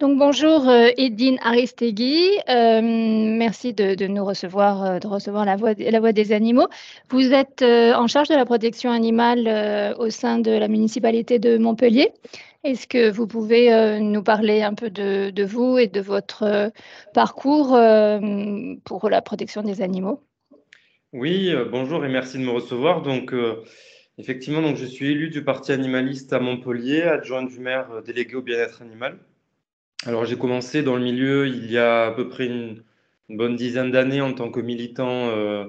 Donc bonjour euh, Edine Aristegui, euh, merci de, nous recevoir, euh, de recevoir la voix, des animaux. Vous êtes en charge de la protection animale au sein de la municipalité de Montpellier. Est-ce que vous pouvez nous parler un peu de, vous et de votre parcours pour la protection des animaux? Oui, bonjour et merci de me recevoir. Donc effectivement, je suis élu du parti animaliste à Montpellier, adjoint du maire délégué au bien-être animal. Alors j'ai commencé dans le milieu il y a à peu près une, bonne dizaine d'années en tant que militant, euh,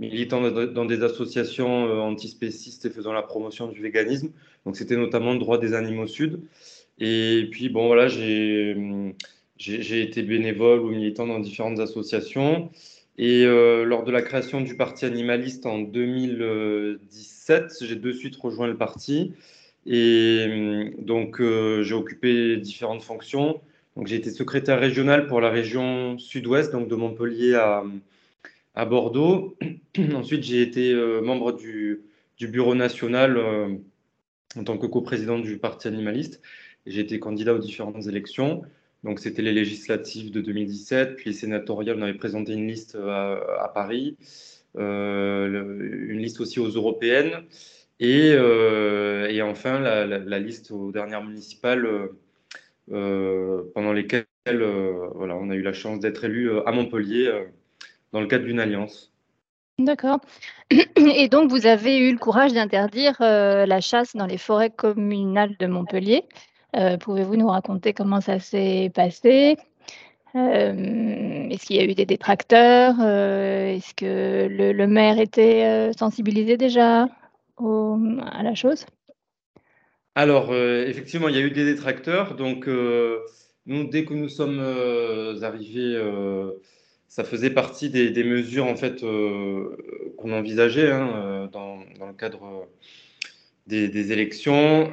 militant dans des associations euh, antispécistes et faisant la promotion du véganisme. Donc c'était notamment le droit des animaux sud. Et puis bon voilà, j'ai été bénévole ou militant dans différentes associations. Et euh, lors de la création du parti animaliste en 2017, j'ai de suite rejoint le parti. Et donc, j'ai occupé différentes fonctions. J'ai été secrétaire régional pour la région sud-ouest, donc de Montpellier à, à Bordeaux. Ensuite, j'ai été euh, membre du, du, bureau national euh, en tant que coprésident du Parti animaliste. J'ai été candidat aux différentes élections. Donc, c'était les législatives de 2017, puis les sénatoriales. On avait présenté une liste euh, à, Paris, une liste aussi aux européennes, et, et enfin la, liste aux dernières municipales pendant lesquelles euh, voilà, on a eu la chance d'être élu euh, à Montpellier dans le cadre d'une alliance. D'accord. Et donc, vous avez eu le courage d'interdire la chasse dans les forêts communales de Montpellier. Pouvez-vous nous raconter comment ça s'est passé? Est-ce qu'il y a eu des détracteurs? Est-ce que le, maire était sensibilisé déjà à la chose? Alors, euh, effectivement, il y a eu des détracteurs. Donc, euh, nous, dès que nous sommes euh, arrivés, ça faisait partie des, mesures en fait qu'on envisageait hein, dans, le cadre des, élections.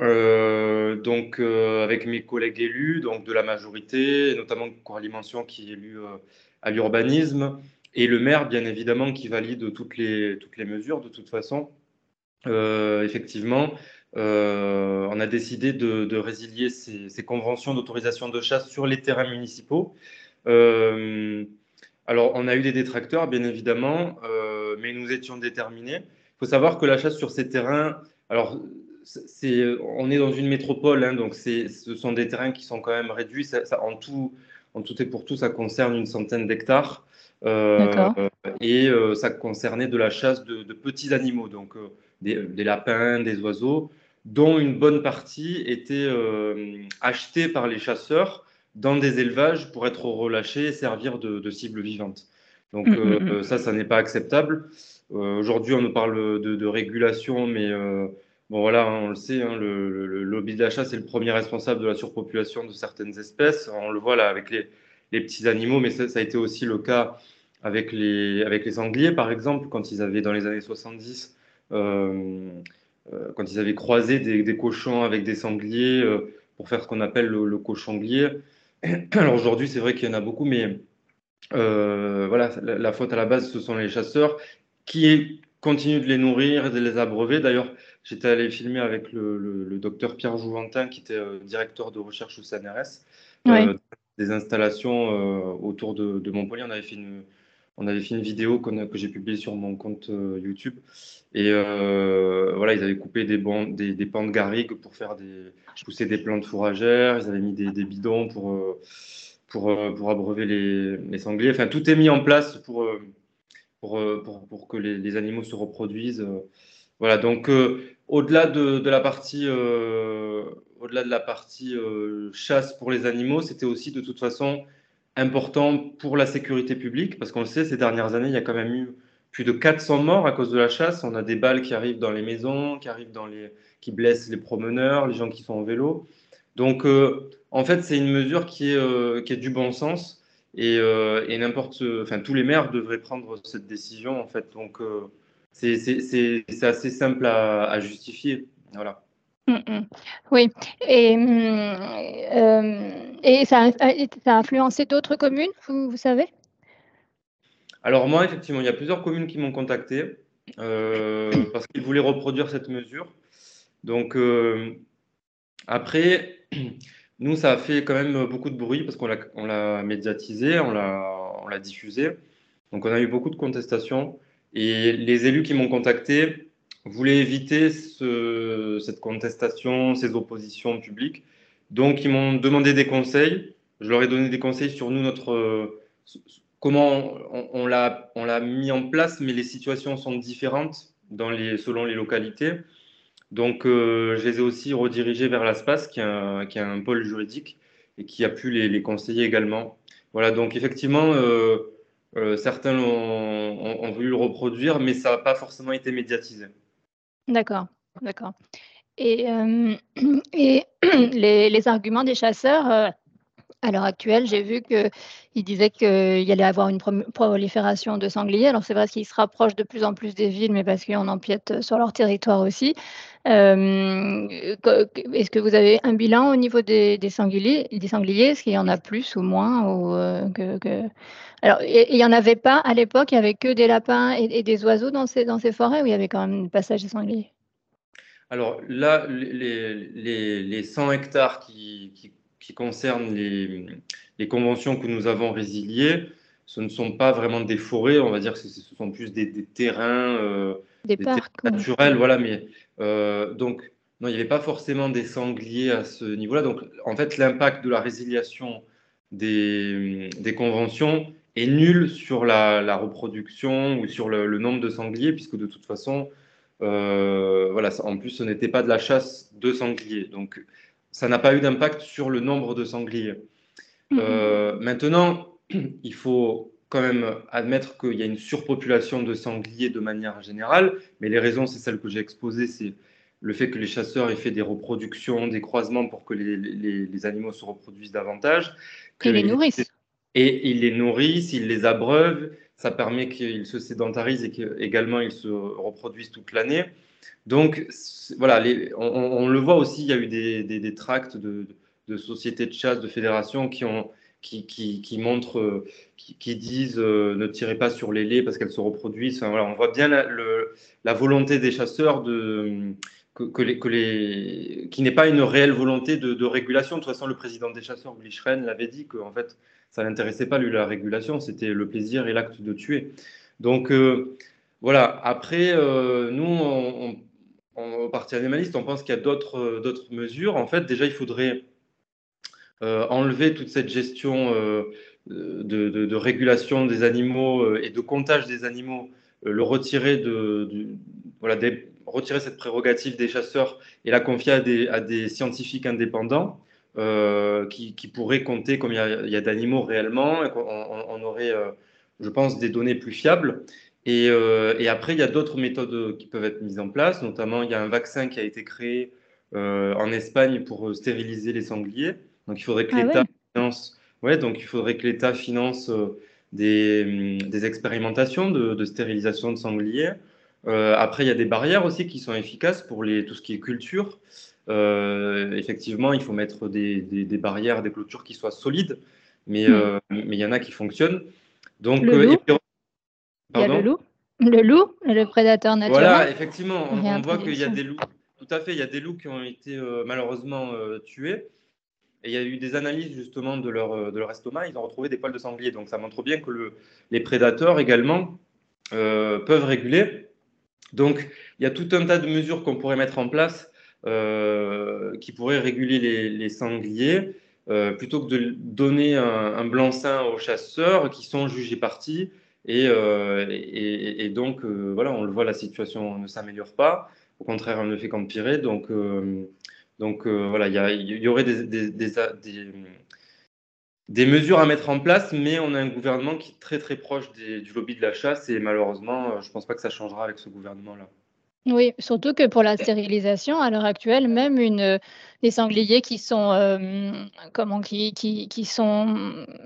donc, avec mes collègues élus, donc de la majorité, notamment Coralie Mention qui est élu à l'urbanisme, et le maire, bien évidemment, qui valide toutes les, mesures de toute façon. effectivement, on a décidé de, résilier ces, conventions d'autorisation de chasse sur les terrains municipaux. Euh, alors, on a eu des détracteurs, bien évidemment, euh, mais nous étions déterminés. Il faut savoir que la chasse sur ces terrains, alors, on est dans une métropole, hein, donc ce sont des terrains qui sont quand même réduits. en, tout, en tout et pour tout, ça concerne une centaine d'hectares. et ça concernait de la chasse de, petits animaux, donc des, lapins, des oiseaux dont une bonne partie était euh, achetée par les chasseurs dans des élevages pour être relâchés et servir de, cible vivante. Donc mm, mm, mm. Euh, ça, ça n'est pas acceptable. Euh, aujourd'hui, on nous parle de, régulation, mais bon voilà, hein, on le sait, hein, le, lobby de la chasse est le premier responsable de la surpopulation de certaines espèces. On le voit là avec les, petits animaux, mais ça, a été aussi le cas avec les, avec les sangliers, par exemple, quand ils avaient dans les années 70 euh, quand ils avaient croisé des, cochons avec des sangliers euh, pour faire ce qu'on appelle le, le cochonglier. Alors aujourd'hui, c'est vrai qu'il y en a beaucoup, mais euh, voilà, la, faute à la base, ce sont les chasseurs qui continuent de les nourrir et de les abreuver. D'ailleurs, j'étais allé filmer avec le, docteur Pierre Jouventin, qui était directeur de recherche au CNRS, des installations autour de, de, Montpellier. On avait fait une, on avait fait une vidéo que j'ai publiée sur mon compte euh, YouTube. Et euh, voilà, ils avaient coupé des, bandes, des, des, pans de garrigues pour faire pousser des plantes fourragères. Ils avaient mis des, bidons pour, euh, pour, pour abreuver les, sangliers. Enfin, tout est mis en place pour, pour, pour, que les, animaux se reproduisent. Voilà, donc au-delà de, de, la partie, au-delà de la partie chasse pour les animaux, c'était aussi de toute façon important pour la sécurité publique, parce qu'on le sait, ces dernières années, il y a quand même eu plus de 400 morts à cause de la chasse. On a des balles qui arrivent dans les maisons, qui arrivent dans les, qui blessent les promeneurs, les gens qui sont en vélo. Donc, euh, en fait, c'est une mesure qui est, euh, qui est du bon sens et, euh, et n'importe, enfin, tous les maires devraient prendre cette décision, en fait. Donc, c'est assez simple à, à justifier. Voilà. Mm, mm. Oui, et, mm, euh, ça, a, influencé d'autres communes, vous, savez? Alors moi, effectivement, il y a plusieurs communes qui m'ont contacté euh, parce qu'ils voulaient reproduire cette mesure. Donc euh, après, nous, ça a fait quand même beaucoup de bruit parce qu'on l'a médiatisé, on l'a diffusé. Donc, on a eu beaucoup de contestations. Et les élus qui m'ont contacté voulaient éviter ce, cette contestation, ces oppositions publiques. Donc, ils m'ont demandé des conseils. Je leur ai donné des conseils sur nous, notre, comment on, on l'a mis en place, mais les situations sont différentes dans les, selon les localités. Donc, euh, je les ai aussi redirigés vers l'ASPAS, qui, qui, a un pôle juridique et qui a pu les, les conseiller également. Voilà, donc effectivement, euh, euh, certains ont, ont, voulu le reproduire, mais ça n'a pas forcément été médiatisé. D'accord, d'accord. Et, et les, les, arguments des chasseurs à l'heure actuelle, j'ai vu qu'il disait qu'il allait avoir une prolifération de sangliers. Alors c'est vrai qu'ils se rapprochent de plus en plus des villes, mais parce qu'on empiète sur leur territoire aussi. Euh, est-ce que vous avez un bilan au niveau des, sangliers, des sangliers? Est-ce qu'il y en a plus ou moins ou, euh, Alors, il n'y en avait pas à l'époque, il n'y avait que des lapins et, des oiseaux dans ces, forêts, ou il y avait quand même un passage des sangliers? Alors là, les 100 hectares qui, qui qui concerne les, les, conventions que nous avons résiliées, ce ne sont pas vraiment des forêts, on va dire que ce sont plus des, des terrains, euh, des, parcs naturels, voilà. Mais euh, donc, non, il n'y avait pas forcément des sangliers à ce niveau-là. Donc, en fait, l'impact de la résiliation des, des, conventions est nul sur la, la reproduction ou sur le, le, nombre de sangliers, puisque de toute façon, euh, voilà, en plus, ce n'était pas de la chasse de sangliers. Donc, ça n'a pas eu d'impact sur le nombre de sangliers. Mhm. Euh, maintenant, il faut quand même admettre qu'il y a une surpopulation de sangliers de manière générale, mais les raisons, c'est celles que j'ai exposées, c'est le fait que les chasseurs aient fait des reproductions, des croisements pour que les, les, animaux se reproduisent davantage. Que les nourrissent. Et ils les nourrissent, ils les abreuvent, ça permet qu'ils se sédentarisent et qu'également ils se reproduisent toute l'année. Donc, voilà, on, le voit aussi, il y a eu des, tracts de, sociétés de chasse, de fédérations qui, ont, qui, montrent, qui, disent euh, ne tirez pas sur les laits parce qu'elles se reproduisent. on voit bien la, volonté des chasseurs que, qui n'est pas une réelle volonté de, régulation. De toute façon, le président des chasseurs, Willy l'avait dit qu'en fait, ça n'intéressait pas lui la régulation, c'était le plaisir et l'acte de tuer. Donc, euh, voilà, après, euh, nous, au Parti animaliste, on pense qu'il y a d'autres mesures. En fait, déjà, il faudrait euh, enlever toute cette gestion euh, de, régulation des animaux et de comptage des animaux, le retirer de, voilà, retirer cette prérogative des chasseurs et la confier à des, scientifiques indépendants qui, pourraient compter comme il y a, d'animaux réellement et on aurait, je pense, des données plus fiables. Euh, et, après, il y a d'autres méthodes qui peuvent être mises en place, notamment il y a un vaccin qui a été créé euh, en Espagne pour euh, stériliser les sangliers. Donc il faudrait que ah l'État finance, ouais, donc il faudrait que l'État finance des, des, expérimentations de, de, stérilisation de sangliers. après, il y a des barrières aussi qui sont efficaces pour les, tout ce qui est culture. effectivement, il faut mettre des, des, barrières, des clôtures qui soient solides, mais mais il y en a qui fonctionnent. Donc, et il y a le loup, le loup, le prédateur naturel. Voilà, effectivement, on, voit qu'il y a des loups. Tout à fait, il y a des loups qui ont été euh, malheureusement euh, tués. Et il y a eu des analyses justement de leur, euh, de leur estomac, ils ont retrouvé des poils de sanglier. Donc ça montre bien que le, les prédateurs également peuvent réguler. Donc il y a tout un tas de mesures qu'on pourrait mettre en place qui pourraient réguler les, les sangliers, plutôt que de donner un, un blanc-seing aux chasseurs qui sont jugés partis euh, et, donc, euh, voilà, on le voit, la situation ne s'améliore pas. Au contraire, elle ne fait qu'empirer. Donc, euh, voilà, il y, aurait des, des, des, mesures à mettre en place, mais on a un gouvernement qui est très très proche du lobby de la chasse et malheureusement, je ne pense pas que ça changera avec ce gouvernement-là. Oui, surtout que pour la stérilisation, à l'heure actuelle, même une, des sangliers qui sont, euh, comment, qui, qui, qui sont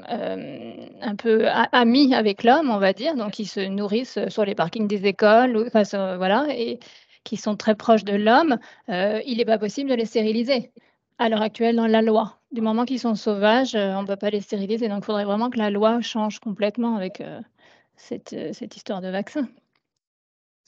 euh, un peu amis avec l'homme, on va dire, donc qui se nourrissent sur les parkings des écoles, enfin, voilà, et qui sont très proches de l'homme, euh, il n'est pas possible de les stériliser à l'heure actuelle dans la loi. Du moment qu'ils sont sauvages, on ne peut pas les stériliser. Donc, il faudrait vraiment que la loi change complètement avec cette, cette histoire de vaccin.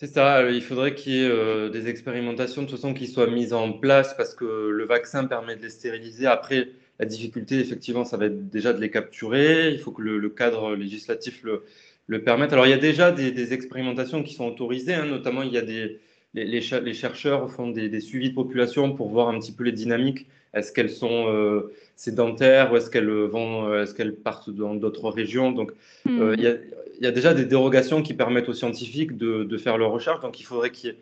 C'est ça, euh, il faudrait qu'il y ait euh, des expérimentations de toute façon qui soient mises en place parce que le vaccin permet de les stériliser. Après, La difficulté, effectivement, ça va être déjà de les capturer. Il faut que le, cadre législatif le, le, permette. Alors, il y a déjà des, expérimentations qui sont autorisées, hein. notamment il y a des, les, les, chercheurs font des, suivis de population pour voir un petit peu les dynamiques. Est-ce qu'elles sont euh, sédentaires ou est-ce qu'elles vont, euh, est-ce qu'elles partent dans d'autres régions? Donc, euh, hmm. il, y a, déjà des dérogations qui permettent aux scientifiques de, faire leurs recherches. Donc, il faudrait qu'il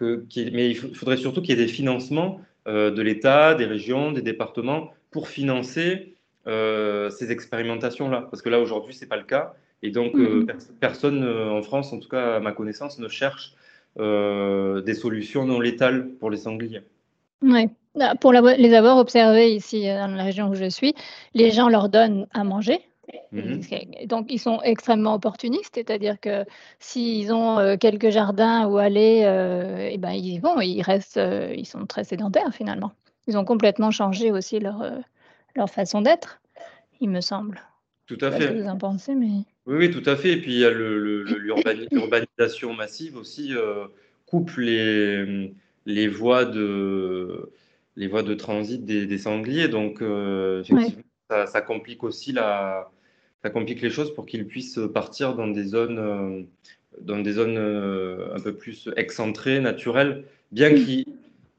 y ait, mais il faudrait surtout qu'il y ait des financements de l'État, des régions, des départements pour financer ces expérimentations-là. Parce que là, aujourd'hui, c'est pas le cas. Et donc, hmm. personne en France, en tout cas à ma connaissance, ne cherche euh, des solutions non létales pour les sangliers. Oui, ah, pour les avoir observés ici euh, dans la région où je suis, les gens leur donnent à manger. Mhm. Donc, ils sont extrêmement opportunistes, c'est-à-dire que s'ils ont euh, quelques jardins où aller, eh ben, ils y vont, ils restent, ils sont très sédentaires finalement. Ils ont complètement changé aussi leur, leur façon d'être, il me semble. Tout à fait. vous en pensez, mais... Oui, oui, tout à fait. Et puis il y a l'urbanisation massive aussi euh, coupe les, les, voies de, les voies de transit des, sangliers. Donc euh, effectivement, ça, complique aussi la, ça complique les choses pour qu'ils puissent partir dans des zones, euh, dans des zones un peu plus excentrées, naturelles, bien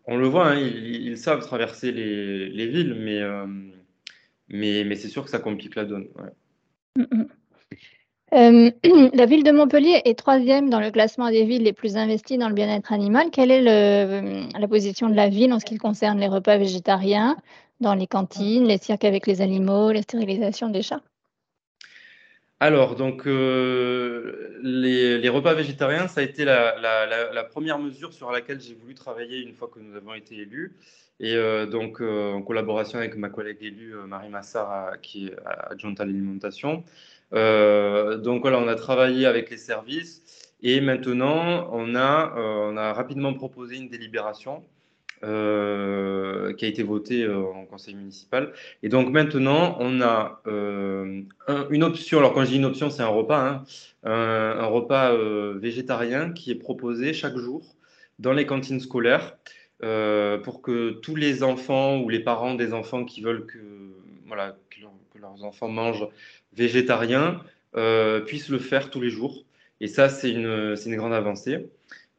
qu'on le voit, hein, ils, savent traverser les, les villes, mais mais, mais c'est sûr que ça complique la donne. Mm, mm. Euh, la ville de Montpellier est troisième dans le classement des villes les plus investies dans le bien-être animal. Quelle est le, la position de la ville en ce qui concerne les repas végétariens dans les cantines, les cirques avec les animaux, la stérilisation des chats? Alors, donc, euh, les, repas végétariens, ça a été la, première mesure sur laquelle j'ai voulu travailler une fois que nous avons été élus. Et euh, donc, euh, en collaboration avec ma collègue élue Marie Massard, qui est adjointe à l'alimentation. donc, voilà, on a travaillé avec les services. Et maintenant, on a, on a rapidement proposé une délibération euh, qui a été voté euh, en conseil municipal. Et donc maintenant, on a euh, une option. Alors quand je dis une option, c'est un repas, hein, un, repas végétarien qui est proposé chaque jour dans les cantines scolaires pour que tous les enfants ou les parents des enfants qui veulent que, voilà, que, leurs enfants mangent végétarien puissent le faire tous les jours. Et ça, c'est une, une grande avancée.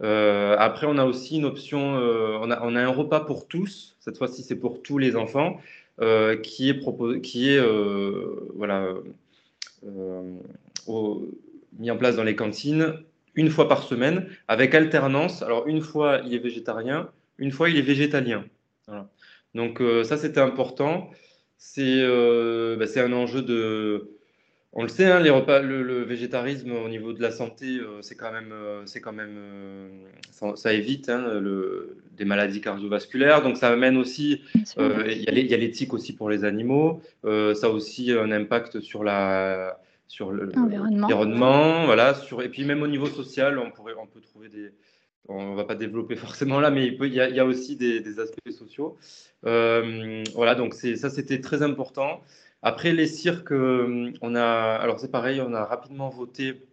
Euh, après, on a aussi une option, euh, on, a, on, a, un repas pour tous, cette fois-ci c'est pour tous les enfants, euh, qui est, proposé, qui est voilà, mis en place dans les cantines une fois par semaine, avec alternance. Alors, une fois il est végétarien, une fois il est végétalien. Donc, ça c'était important. C'est bah, un enjeu de on le sait, hein, les repas, le, végétarisme au niveau de la santé, euh, c'est quand même, euh, c'est quand même, euh, ça, évite hein, des maladies cardiovasculaires. Donc ça amène aussi, il y a l'éthique aussi pour les animaux. ça a aussi un impact sur la, sur l'environnement, voilà. Sur, et puis même au niveau social, on pourrait, on peut trouver des, on va pas développer forcément là, mais il, y, a, aussi des, aspects sociaux. voilà, donc ça c'était très important. Après, les cirques, euh, on a, alors c'est pareil, on a rapidement voté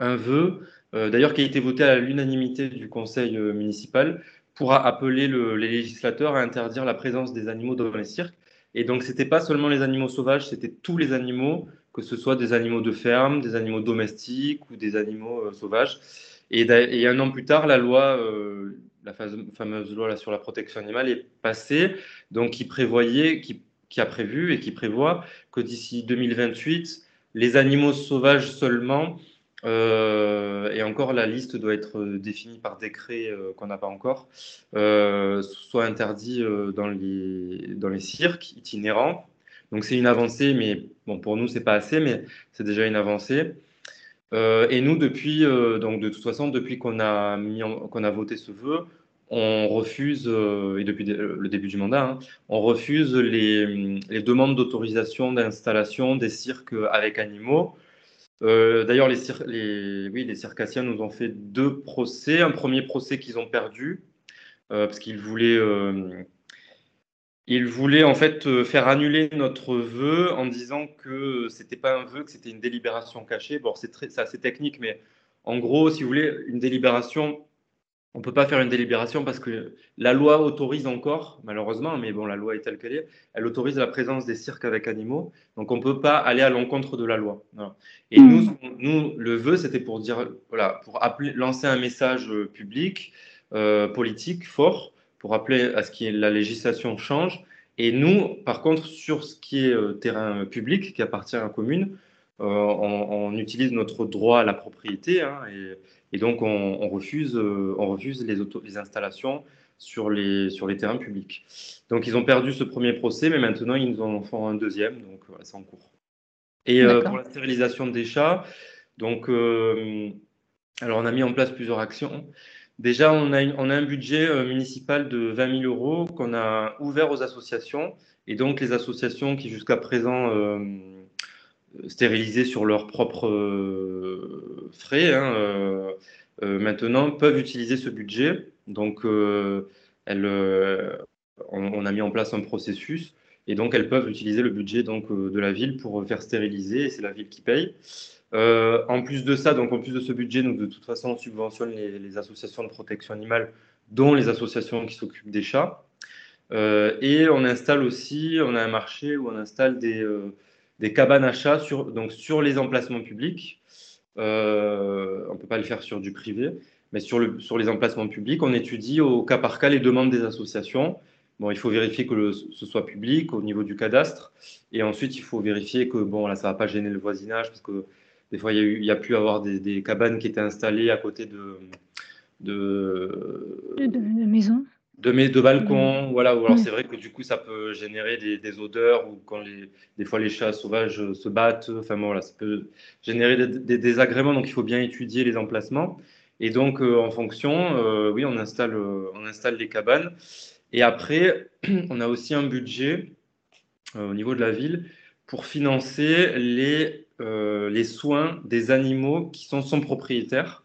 un vœu, euh, d'ailleurs qui a été voté à l'unanimité du conseil euh, municipal, pour appeler les législateurs à interdire la présence des animaux dans les cirques. Et donc, ce n'était pas seulement les animaux sauvages, c'était tous les animaux, que ce soit des animaux de ferme, des animaux domestiques ou des animaux sauvages. Et, un an plus tard, la loi, la fameuse loi sur la protection animale est passée, donc qui prévoyait, qui a prévu et qui prévoit que d'ici 2028, les animaux sauvages seulement, euh, et encore la liste doit être définie par décret euh, qu'on n'a pas encore, euh, soient interdits dans, les, dans les cirques itinérants. Donc c'est une avancée, mais bon, pour nous, c'est pas assez, mais c'est déjà une avancée. Et nous, depuis, donc de toute façon, depuis qu'on a, a voté ce vœu, on refuse, euh, et depuis le début du mandat, hein, on refuse les, demandes d'autorisation d'installation des cirques avec animaux. Euh, d'ailleurs, les, les, oui, les circassiens nous ont fait deux procès. Un premier procès qu'ils ont perdu, euh, parce qu'ils voulaient, ils voulaient en fait faire annuler notre vœu en disant que c'était pas un vœu, que c'était une délibération cachée. Bon, c'est assez technique, mais en gros, si vous voulez, une délibération on ne peut pas faire une délibération parce que la loi autorise encore, malheureusement, mais bon, la loi est telle qu'elle est, elle autorise la présence des cirques avec animaux, donc on ne peut pas aller à l'encontre de la loi. Et nous, mmh. nous, le vœu, c'était pour dire, voilà, pour appeler, lancer un message public, euh, politique fort, pour appeler à ce que la législation change. Et nous, par contre, sur ce qui est euh, terrain public, qui appartient à la commune, euh, on, utilise notre droit à la propriété hein, et et donc, on, refuse, euh, on refuse les, les, installations sur les, sur les terrains publics. Donc, ils ont perdu ce premier procès, mais maintenant, ils nous en font un deuxième. Donc, voilà, c'est en cours. Et euh, pour la stérilisation des chats, donc, alors, on a mis en place plusieurs actions. Déjà, on a, un budget municipal de 20 000 euros qu'on a ouvert aux associations. Et donc, les associations qui, jusqu'à présent, stérilisés sur leurs propres euh, frais, hein, euh, euh, maintenant peuvent utiliser ce budget. Donc, on, a mis en place un processus et donc elles peuvent utiliser le budget de la ville pour faire stériliser et c'est la ville qui paye. En plus de ça, donc en plus de ce budget, nous de toute façon on subventionne les, associations de protection animale, dont les associations qui s'occupent des chats. et on installe aussi, on a un marché où on installe des, des cabanes à chats sur, donc sur les emplacements publics. Euh, on ne peut pas le faire sur du privé, mais sur, le, sur les emplacements publics, on étudie au cas par cas les demandes des associations. Bon, il faut vérifier que ce soit public au niveau du cadastre. Et ensuite, il faut vérifier que bon, là, ça ne va pas gêner le voisinage parce que des fois, il y a, eu, il y a pu avoir des, des, cabanes qui étaient installées à côté de, de, de, de maisons de, mes, de balcons, voilà. Ou alors c'est vrai que du coup ça peut générer des, odeurs ou quand les, des fois les chats sauvages se battent, enfin voilà, ça peut générer des, désagréments. Donc il faut bien étudier les emplacements. Et donc euh, en fonction, euh, oui, on installe, euh, on installe les cabanes. Et après, on a aussi un budget au niveau de la ville pour financer les, les soins des animaux qui sont sans propriétaires.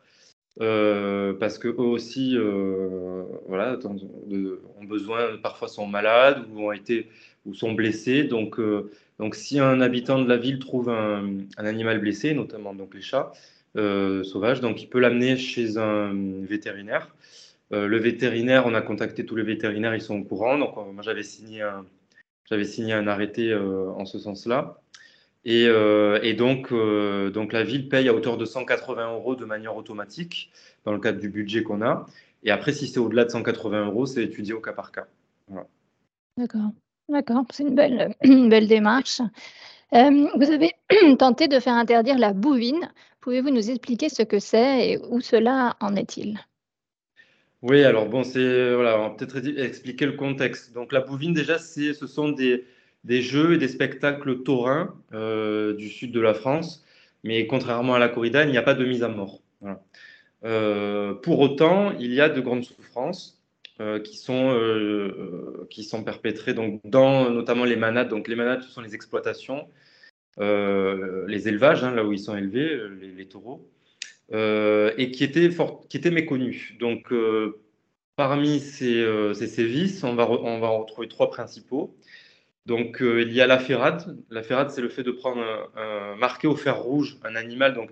Euh, parce que eux aussi, euh, voilà, ont besoin, parfois sont malades ou ont été ou sont blessés. Donc, euh, donc si un habitant de la ville trouve un, animal blessé, notamment donc les chats sauvages, donc il peut l'amener chez un vétérinaire. le vétérinaire, on a contacté tous les vétérinaires, ils sont au courant. Donc moi j'avais signé j'avais signé un arrêté en ce sens-là. Euh, et, donc, euh, donc, la ville paye à hauteur de 180 euros de manière automatique dans le cadre du budget qu'on a. Et après, si c'est au-delà de 180 euros, c'est étudié au cas par cas. D'accord, d'accord, c'est une belle, belle démarche. Euh, vous avez tenté de faire interdire la bouvine. Pouvez-vous nous expliquer ce que c'est et où cela en est-il? Oui, alors bon, c'est voilà, on va peut-être expliquer le contexte. Donc la bouvine, déjà, c'est, ce sont des, des jeux et des spectacles taurins euh, du sud de la France. Mais contrairement à la corrida, il n'y a pas de mise à mort. Euh, pour autant, il y a de grandes souffrances euh, qui, sont, qui sont perpétrées donc, dans notamment les manades. Donc les manades, ce sont les exploitations, les élevages, hein, là où ils sont élevés, les, taureaux, et qui étaient, qui étaient méconnus. Donc parmi ces, ces sévices, on va, on va en retrouver trois principaux. Donc, euh, il y a la ferrade. La ferrade, c'est le fait de prendre un, marqué au fer rouge un animal. Donc,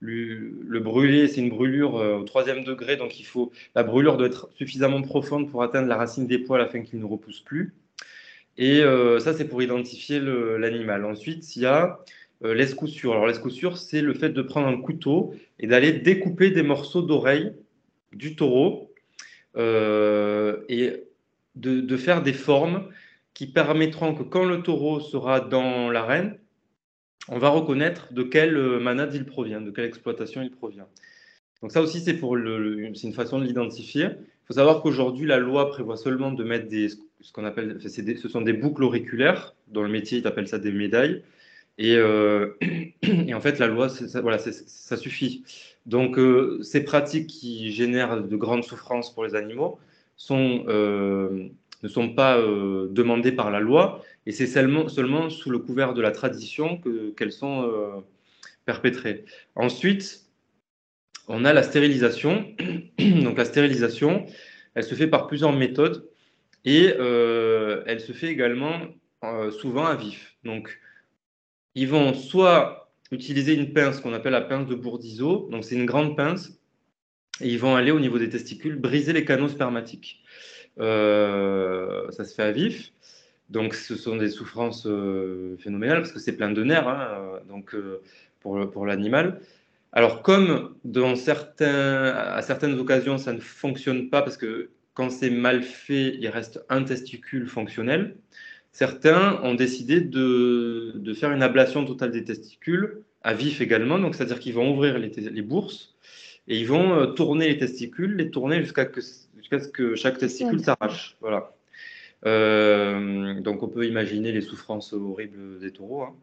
le, brûler, c'est une brûlure euh, au troisième degré. Donc, il faut la brûlure doit être suffisamment profonde pour atteindre la racine des poils afin qu'il ne repousse plus. Et euh, ça, c'est pour identifier l'animal. Ensuite, il y a l'escoussure. Alors, l'escoussure, c'est le fait de prendre un couteau et d'aller découper des morceaux d'oreille du taureau et de, faire des formes qui permettront que quand le taureau sera dans l'arène, on va reconnaître de quelle euh, manade il provient, de quelle exploitation il provient. Donc ça aussi, c'est pour le, une façon de l'identifier. Il faut savoir qu'aujourd'hui, la loi prévoit seulement de mettre des, ce qu'on appelle, ce sont des boucles auriculaires. Dans le métier, ils appellent ça des médailles. Et, euh, et en fait, la loi, ça, voilà, ça suffit. Donc, euh, ces pratiques qui génèrent de grandes souffrances pour les animaux sont ne sont pas euh, demandées par la loi, et c'est seulement, sous le couvert de la tradition qu'elles sont euh, perpétrées. Ensuite, on a la stérilisation. Donc la stérilisation, elle se fait par plusieurs méthodes, et euh, elle se fait également souvent à vif. Donc, ils vont soit utiliser une pince qu'on appelle la pince de Bourdizo, donc c'est une grande pince et ils vont aller au niveau des testicules briser les canaux spermatiques. Ça se fait à vif. Donc, ce sont des souffrances phénoménales parce que c'est plein de nerfs hein, donc, pour, pour l'animal. Alors, comme dans certains, à certaines occasions, ça ne fonctionne pas parce que quand c'est mal fait, il reste un testicule fonctionnel. Certains ont décidé de, faire une ablation totale des testicules, à vif également, donc c'est-à-dire qu'ils vont ouvrir les, bourses et ils vont euh, tourner les testicules, les tourner jusqu'à ce que chaque testicule s'arrache. Voilà. Euh, donc on peut imaginer les souffrances horribles des taureaux. Hein.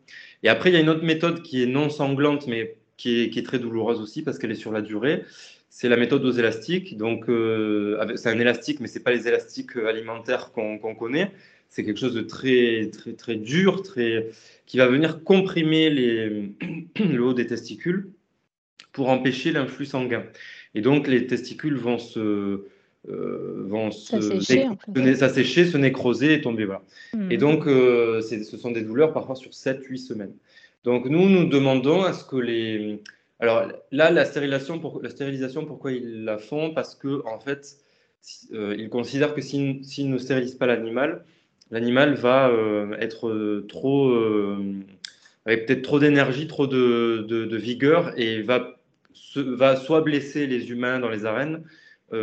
Et après, il y a une autre méthode qui est non sanglante, mais qui est très douloureuse aussi parce qu'elle est sur la durée c'est la méthode aux élastiques. Donc, euh, c'est un élastique, mais ce n'est pas les élastiques alimentaires qu'on connaît. C'est quelque chose de très, très, très dur, très, qui va venir comprimer les, le haut des testicules pour empêcher l'influx sanguin. Et donc, les testicules vont se, euh, vont s'assécher, se, se nécroser et tomber. Voilà. Hmm. Et donc, euh, ce sont des douleurs parfois sur 7-8 semaines. Donc, nous, nous demandons à ce que les, alors là, la stérilisation, pour, la stérilisation, pourquoi ils la font? Parce que en fait, euh, ils considèrent que s'ils ne stérilisent pas l'animal, l'animal va être trop, avec peut-être trop d'énergie, trop de, vigueur, et va, va soit blesser les humains dans les arènes,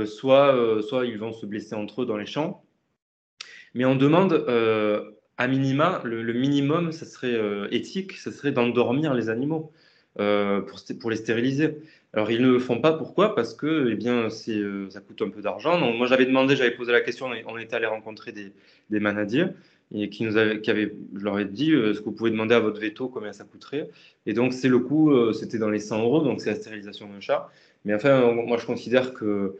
soit, soit ils vont se blesser entre eux dans les champs. Mais on demande, à minima, le, minimum, ça serait éthique, ça serait d'endormir les animaux. Euh, pour, pour, les stériliser. Alors ils ne le font pas, pourquoi? Parce que eh bien, euh, ça coûte un peu d'argent. Moi j'avais demandé, j'avais posé la question, on était allé rencontrer des, des manadiers et qui nous avaient, qui je leur ai dit, euh, est-ce que vous pouvez demander à votre veto combien ça coûterait Et donc c'est le coût, c'était dans les 100 euros, donc c'est la stérilisation d'un chat. Mais enfin, moi je considère que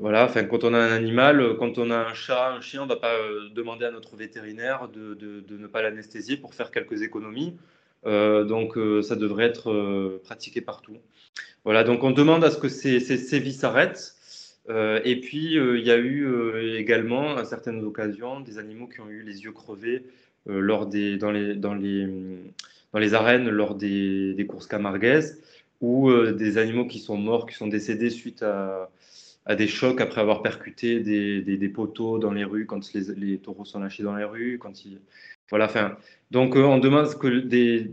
voilà, enfin, quand on a un animal, quand on a un chat, un chien, on ne va pas demander à notre vétérinaire de, de, ne pas l'anesthésier pour faire quelques économies. Euh, donc euh, ça devrait être euh, pratiqué partout. Voilà, donc on demande à ce que ces, ces sévices s'arrêtent. et puis, il y a eu également, à certaines occasions, des animaux qui ont eu les yeux crevés lors des, dans, les, dans, les, dans les arènes, lors des, des courses camarguaises, ou des animaux qui sont morts, qui sont décédés suite à, à des chocs après avoir percuté des, poteaux dans les rues, quand les, taureaux sont lâchés dans les rues, quand ils, voilà, enfin, donc euh, on demande que des,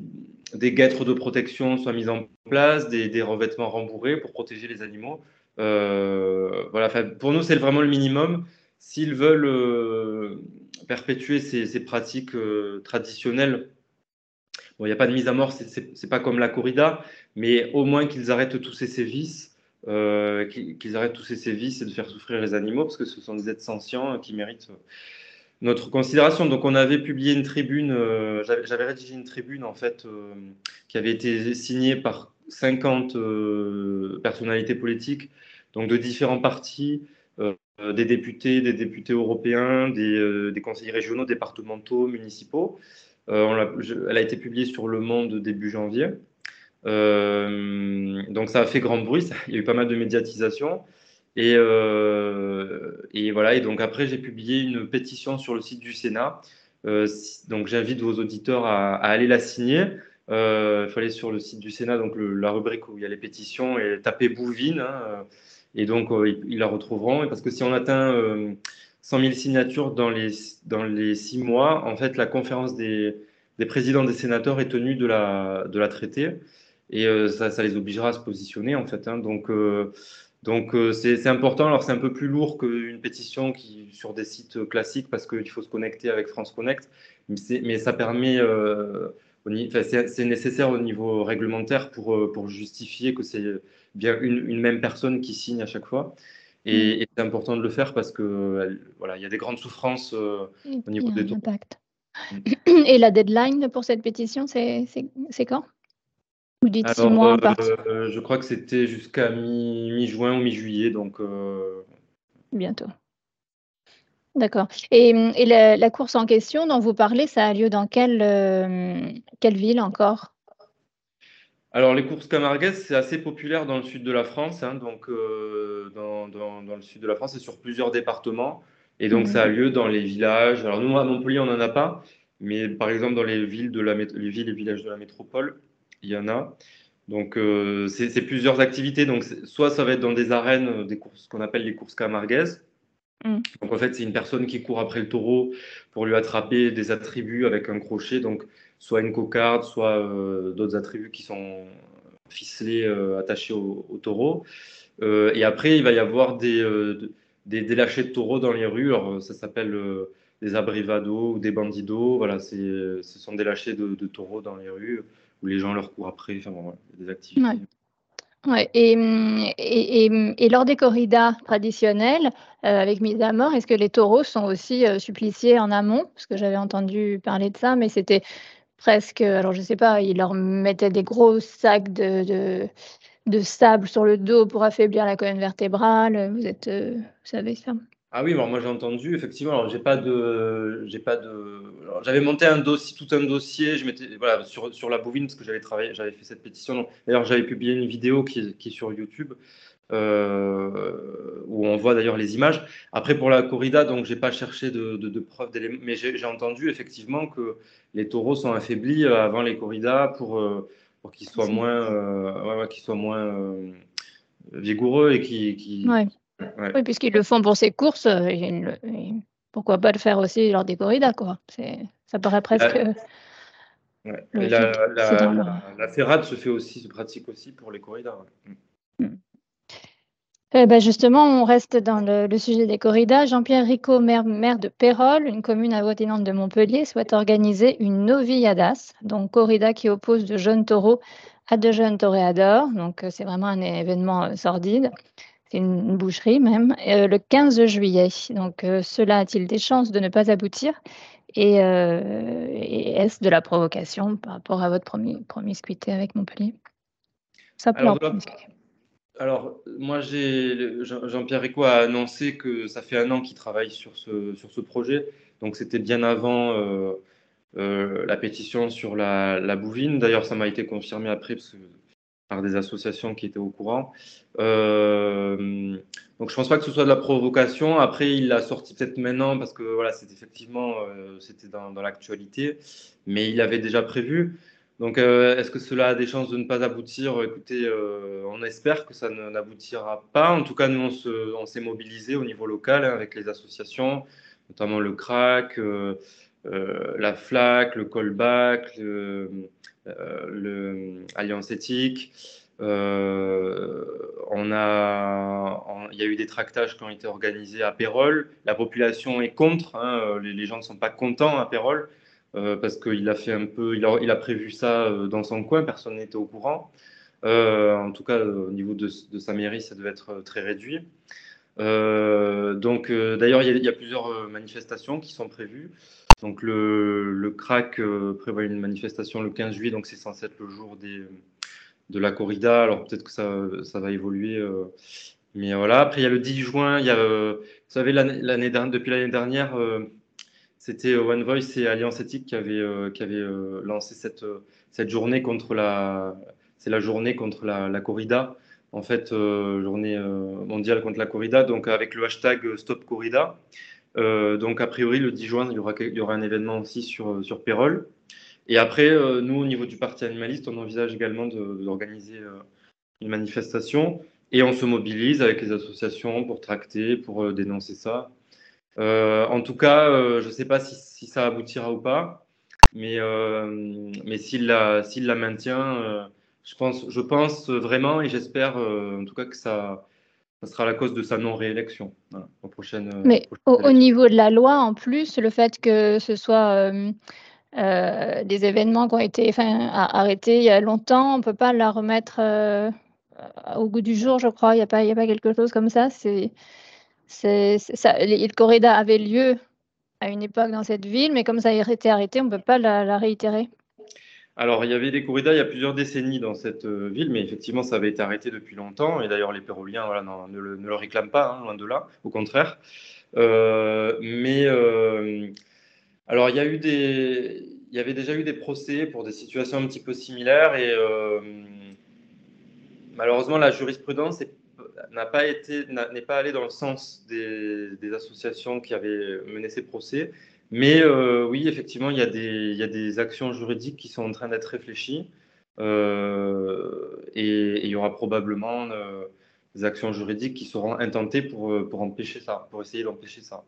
des guêtres de protection soient mises en place, des, revêtements rembourrés pour protéger les animaux. Euh, voilà, pour nous, c'est vraiment le minimum. S'ils veulent euh, perpétuer ces, pratiques traditionnelles, bon, il n'y a pas de mise à mort, c'est pas comme la corrida, mais au moins qu'ils arrêtent tous ces sévices, qu'ils arrêtent tous ces sévices et de faire souffrir les animaux, parce que ce sont des êtres sentients qui méritent notre considération. Donc, on avait publié une tribune, euh, j'avais rédigé une tribune en fait euh, qui avait été signée par 50 euh, personnalités politiques, donc de différents partis, des députés, des députés européens, des, des conseillers régionaux, départementaux, municipaux. elle a été publiée sur Le Monde début janvier. Donc, ça a fait grand bruit, il y a eu pas mal de médiatisation. Et, euh, et, voilà, et donc après, j'ai publié une pétition sur le site du Sénat. Euh, donc j'invite vos auditeurs à, aller la signer. Euh, il faut aller sur le site du Sénat, donc la rubrique où il y a les pétitions, et taper Bouvine. Hein, et donc, ils, la retrouveront. Parce que si on atteint 100 000 signatures dans les, dans les six mois, en fait, la conférence des, des présidents des sénateurs est tenue de la, de la traiter. Et ça, ça, les obligera à se positionner, en fait. Hein, donc, donc euh, c'est important. Alors c'est un peu plus lourd qu'une pétition qui sur des sites classiques parce qu'il faut se connecter avec France Connect, mais, ça permet, euh, c'est nécessaire au niveau réglementaire pour, euh, pour justifier que c'est bien une, même personne qui signe à chaque fois. Et, mm. c'est important de le faire parce que voilà, il y a des grandes souffrances au niveau des taux. Mm. Et la deadline pour cette pétition, c'est quand? Mois euh, Je crois que c'était jusqu'à mi-juin ou mi-juillet, donc. Euh, Bientôt. D'accord. Et, la, course en question dont vous parlez, ça a lieu dans quelle, euh, quelle ville encore? Alors, les courses Camarguaises, c'est assez populaire dans le sud de la France. Hein, donc, dans, dans, le sud de la France, c'est sur plusieurs départements. Et donc, ça a mhm. lieu dans les villages. Alors, nous, à Montpellier, on n'en a pas. Mais par exemple, dans les villes, de la, les villes et villages de la métropole, il y en a. Donc, c'est plusieurs activités. Donc, soit ça va être dans des arènes, des courses qu'on appelle les courses camarguaises. Mm. Donc, en fait, c'est une personne qui court après le taureau pour lui attraper des attributs avec un crochet. Donc, soit une cocarde, soit d'autres attributs qui sont ficelés, attachés au, taureau. et après, il va y avoir des, des, lâchers de taureaux dans les rues. Alors, ça s'appelle des abrivados ou des bandidos. Voilà, ce sont des lâchers de, taureaux dans les rues où les gens leur courent après. Enfin, bon, des activités. Ouais. Et, et, et, lors des corridas traditionnelles, euh, avec mise à mort, est-ce que les taureaux sont aussi euh, suppliciés en amont? Parce que j'avais entendu parler de ça, mais c'était presque, alors je ne sais pas, ils leur mettaient des gros sacs de, de, de, sable sur le dos pour affaiblir la colonne vertébrale. Vous êtes, euh, vous savez ça? Ah oui, alors moi j'ai entendu, effectivement. Alors j'ai pas de, j'ai pas de. J'avais monté un dossier, tout un dossier. Je m'étais, voilà, sur, sur la bovine parce que j'avais travaillé, j'avais fait cette pétition. D'ailleurs, j'avais publié une vidéo qui est, qui est sur YouTube euh, où on voit d'ailleurs les images. Après pour la corrida, donc j'ai pas cherché de, de, de preuves d'éléments, mais j'ai entendu effectivement que les taureaux sont affaiblis avant les corridas pour euh, pour qu'ils soient moins, euh, ouais, soient moins vigoureux et qui, qui oui, puisqu'ils le font pour ses courses, euh, pourquoi pas le faire aussi lors des corridas, quoi. Ça paraît presque. La, ferrade se fait aussi, se pratique aussi pour les corridas. Mm. Eh ben justement, on reste dans le, sujet des corridas. Jean-Pierre Ricot, maire, de Pérol, une commune avoisinante de Montpellier, souhaite organiser une novilladas, donc corrida qui oppose de jeunes taureaux à de jeunes toréadors. Donc, euh, c'est vraiment un événement euh, sordide une, boucherie même, euh, le 15 juillet. Donc, euh, cela a-t-il des chances de ne pas aboutir? Euh, et, est-ce de la provocation par rapport à votre promiscuité avec Montpellier? Ça peut alors, alors, moi, j'ai Jean-Pierre Rico a annoncé que ça fait un an qu'il travaille sur ce, sur ce projet. Donc, c'était bien avant la pétition sur la, la bouvine. D'ailleurs, ça m'a été confirmé après parce que par des associations qui étaient au courant. Euh, donc je pense pas que ce soit de la provocation. Après, il l'a sorti peut-être maintenant parce que voilà, c'était effectivement euh, c'était dans, l'actualité, mais il avait déjà prévu. Donc euh, est-ce que cela a des chances de ne pas aboutir? Écoutez, on espère que ça n'aboutira pas. En tout cas, nous on s'est mobilisé au niveau local hein, avec les associations, notamment le CRAC. la FLAC, le Callback, le Alliance éthique. Euh, on a, il y a eu des tractages qui ont été organisés à Pérol. La population est contre. Hein, les, gens ne sont pas contents à Pérol euh, parce qu'il a fait un peu, il a, prévu ça dans son coin. Personne n'était au courant. en tout cas, au niveau de, sa mairie, ça devait être très réduit. donc, d'ailleurs, il, il, y a plusieurs manifestations qui sont prévues. Donc le, le CRAC euh, prévoit une manifestation le 15 juillet, donc c'est censé être le jour de la corrida. Alors peut-être que ça, va évoluer. Euh, mais voilà, après il y a le 10 juin, euh, vous savez, l'année, depuis l'année dernière, c'était One Voice et Alliance Éthique qui avaient, lancé cette, journée contre la, c'est la journée contre la corrida, en fait, journée mondiale contre la corrida, donc avec le hashtag Stop Corrida. Euh, donc, a priori, le 10 juin, il y aura, un événement aussi sur, euh, sur Pérol. Et après, euh, nous, au niveau du Parti animaliste, on envisage également d'organiser une manifestation et on se mobilise avec les associations pour tracter, pour dénoncer ça. en tout cas, je ne sais pas si, si, ça aboutira ou pas, mais, mais s'il la, la maintient, je, pense, je pense vraiment et j'espère en tout cas que ça, ça sera la cause de sa non-réélection aux prochaines. Mais au, niveau de la loi, en plus, le fait que ce soit euh, euh, des événements qui ont été enfin, arrêtés il y a longtemps, on ne peut pas la remettre euh, au goût du jour, je crois. Il n'y a, pas, a pas quelque chose comme ça. C'est, c'est, ça. Le corrida avait lieu à une époque dans cette ville, mais comme ça a été arrêté, on ne peut pas la réitérer. Alors, il y avait des corridas il y a plusieurs décennies dans cette euh, ville, mais effectivement, ça avait été arrêté depuis longtemps. Et d'ailleurs, les Péroliens voilà, ne, le, réclament pas, hein, loin de là, au contraire. Euh, mais euh, alors, il y, a eu des, il y avait déjà eu des procès pour des situations un petit peu similaires. Et malheureusement, la jurisprudence n'est pas allée dans le sens des associations qui avaient mené ces procès. Mais euh, oui, effectivement, il y, a des, actions juridiques qui sont en train d'être réfléchies. et il y aura probablement des actions juridiques qui seront intentées pour, pour empêcher ça, pour essayer d'empêcher ça.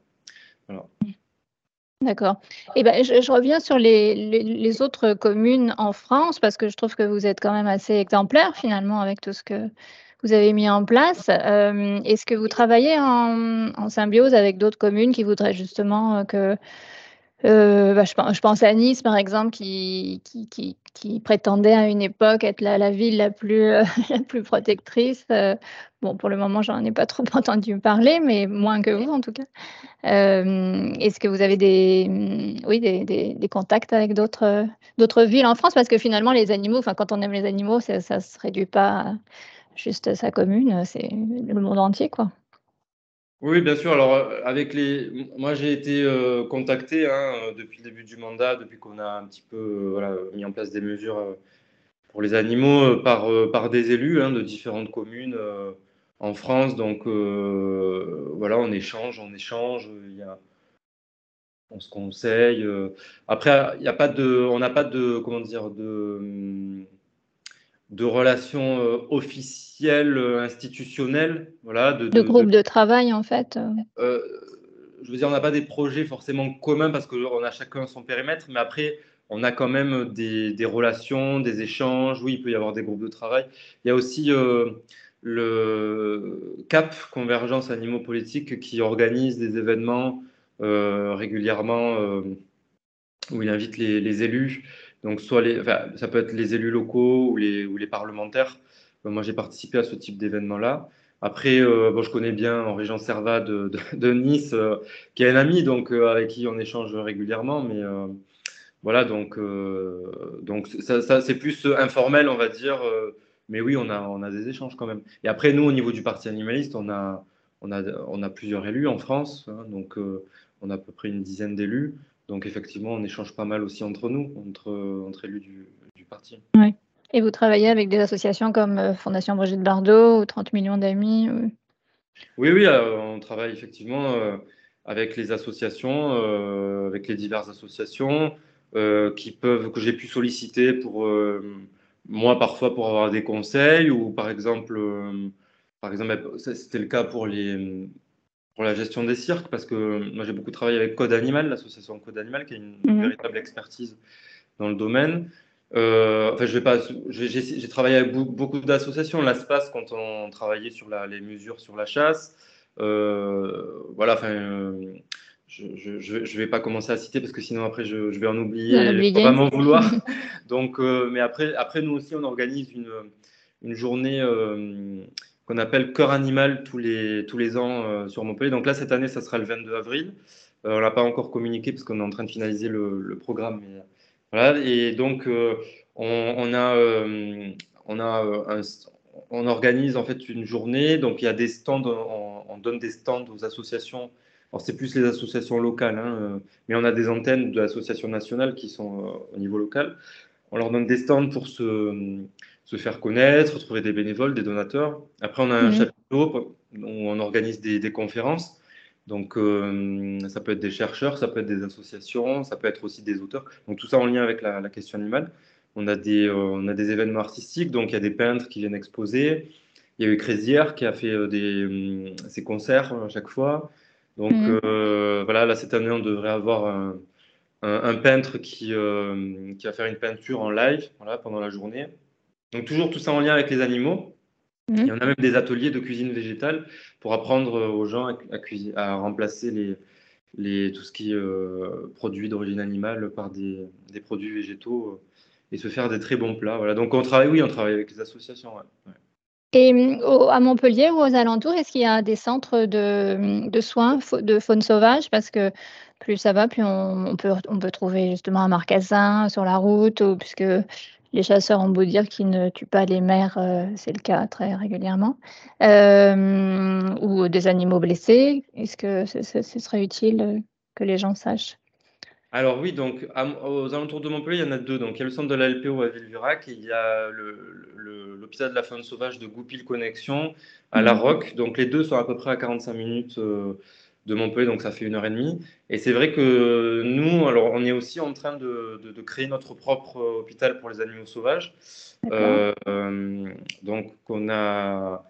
D'accord. Et ben, je, reviens sur les, autres communes en France parce que je trouve que vous êtes quand même assez exemplaire finalement avec tout ce que vous avez mis en place. Euh, est-ce que vous travaillez en, symbiose avec d'autres communes qui voudraient justement euh, que... Euh, bah, je, pense à Nice, par exemple, qui, qui, prétendait à une époque être la, ville la plus, la plus protectrice. bon, pour le moment, j'en ai pas trop entendu parler, mais moins que vous, en tout cas. Est-ce que vous avez des, mm, oui, des, des, contacts avec d'autres villes en France? Parce que finalement, les animaux, quand on aime les animaux, ça ne se réduit pas juste sa commune, c'est le monde entier, quoi. Oui, bien sûr. Alors, euh, avec les, moi, j'ai été euh, contacté hein, depuis le début du mandat, depuis qu'on a un petit peu euh, mis en place des mesures pour les animaux par, par des élus hein, de différentes communes en France. Donc, voilà, on échange, on échange. On se conseille. Après, il a pas de, on n'a pas de, comment dire, de de relations euh, officielles, euh, institutionnelles. Voilà, de, de, groupes de... travail, en fait. Euh, je veux dire, on n'a pas des projets forcément communs parce qu'on a chacun son périmètre, mais après, on a quand même des, relations, des échanges. Oui, il peut y avoir des groupes de travail. Il y a aussi le CAP, Convergence Animaux Politiques, qui organise des événements régulièrement où il invite les, les élus donc, soit ça peut être les élus locaux ou les, parlementaires. Euh, moi, j'ai participé à ce type d'événement-là. Après, euh, bon, je connais bien en région Serva de, Nice, euh, qui est un ami, donc avec qui on échange régulièrement. Mais voilà, donc, donc ça, c'est plus informel, on va dire. mais oui, on a, des échanges quand même. Et après, nous, au niveau du Parti animaliste, on a, on a, on a plusieurs élus en France. Hein, donc, on a à peu près une dizaine d'élus. Donc effectivement, on échange pas mal aussi entre nous, entre, entre élus du, parti. Oui. Et vous travaillez avec des associations comme euh, Fondation Brigitte Bardot ou 30 millions d'amis Oui, oui, euh, on travaille effectivement euh, avec les associations, avec les diverses associations qui peuvent, que j'ai pu solliciter pour moi parfois pour avoir des conseils ou par exemple, par exemple, c'était le cas pour les pour la gestion des cirques, parce que moi j'ai beaucoup travaillé avec Code Animal, l'association Code Animal, qui a une mhm. véritable expertise dans le domaine. Euh, enfin, je vais pas. J'ai travaillé avec beaucoup d'associations. L'ASPAS, quand on travaillait sur la, les mesures sur la chasse. Euh, voilà. Enfin, euh, je ne vais pas commencer à citer parce que sinon après je, vais en oublier. Je ne pas m'en vouloir. Donc, mais après, après nous aussi, on organise une, une journée qu'on appelle Cœur Animal tous les, tous les ans euh, sur Montpellier. Donc là, cette année, ça sera le 22 avril. Euh, on l'a pas encore communiqué parce qu'on est en train de finaliser le, programme. voilà. Et donc, euh, on, a, on, a on organise en fait une journée. Donc, il y a des stands, on, donne des stands aux associations. Alors, c'est plus les associations locales, hein, mais on a des antennes de l'association nationale qui sont au niveau local. On leur donne des stands pour se se faire connaître, trouver des bénévoles, des donateurs. Après, on a un chapiteau où on organise des, conférences. Donc, euh, ça peut être des chercheurs, ça peut être des associations, ça peut être aussi des auteurs. Donc, tout ça en lien avec la, question animale. On a, des, euh, on a des événements artistiques, donc il y a des peintres qui viennent exposer. Il y a eu Crézière qui a fait euh, des, ses concerts à chaque fois. Donc, mhm. voilà, là, cette année, on devrait avoir un, un, peintre qui, qui va faire une peinture en live voilà, pendant la journée. Donc toujours tout ça en lien avec les animaux. Mhm. Il y en a même des ateliers de cuisine végétale pour apprendre aux gens à, à remplacer les, les, tout ce qui est euh, produit d'origine animale par des, des produits végétaux euh, et se faire des très bons plats. Voilà. Donc on travaille, oui, on travaille avec les associations. Et à Montpellier ou aux alentours, est-ce qu'il y a des centres de, de, soins de faune sauvage? Parce que plus ça va, plus on, peut, on peut trouver justement un marcassin sur la route, ou, puisque les chasseurs ont beau dire qu'ils ne tuent pas les mères, euh, c'est le cas très régulièrement, euh, ou des animaux blessés. Est-ce que ce, serait utile que les gens sachent? Alors oui, donc aux alentours de Montpellier, il y en a deux. Donc il y a le centre de la LPO à Villevirac et il y a l'hôpital de la faune sauvage de Goupil Connexion à La mmh. Roque. Donc les deux sont à peu près à 45 minutes de Montpellier, donc ça fait une heure et demie. Et c'est vrai que nous, alors on est aussi en train de, de, créer notre propre hôpital pour les animaux sauvages. Euh, donc on a,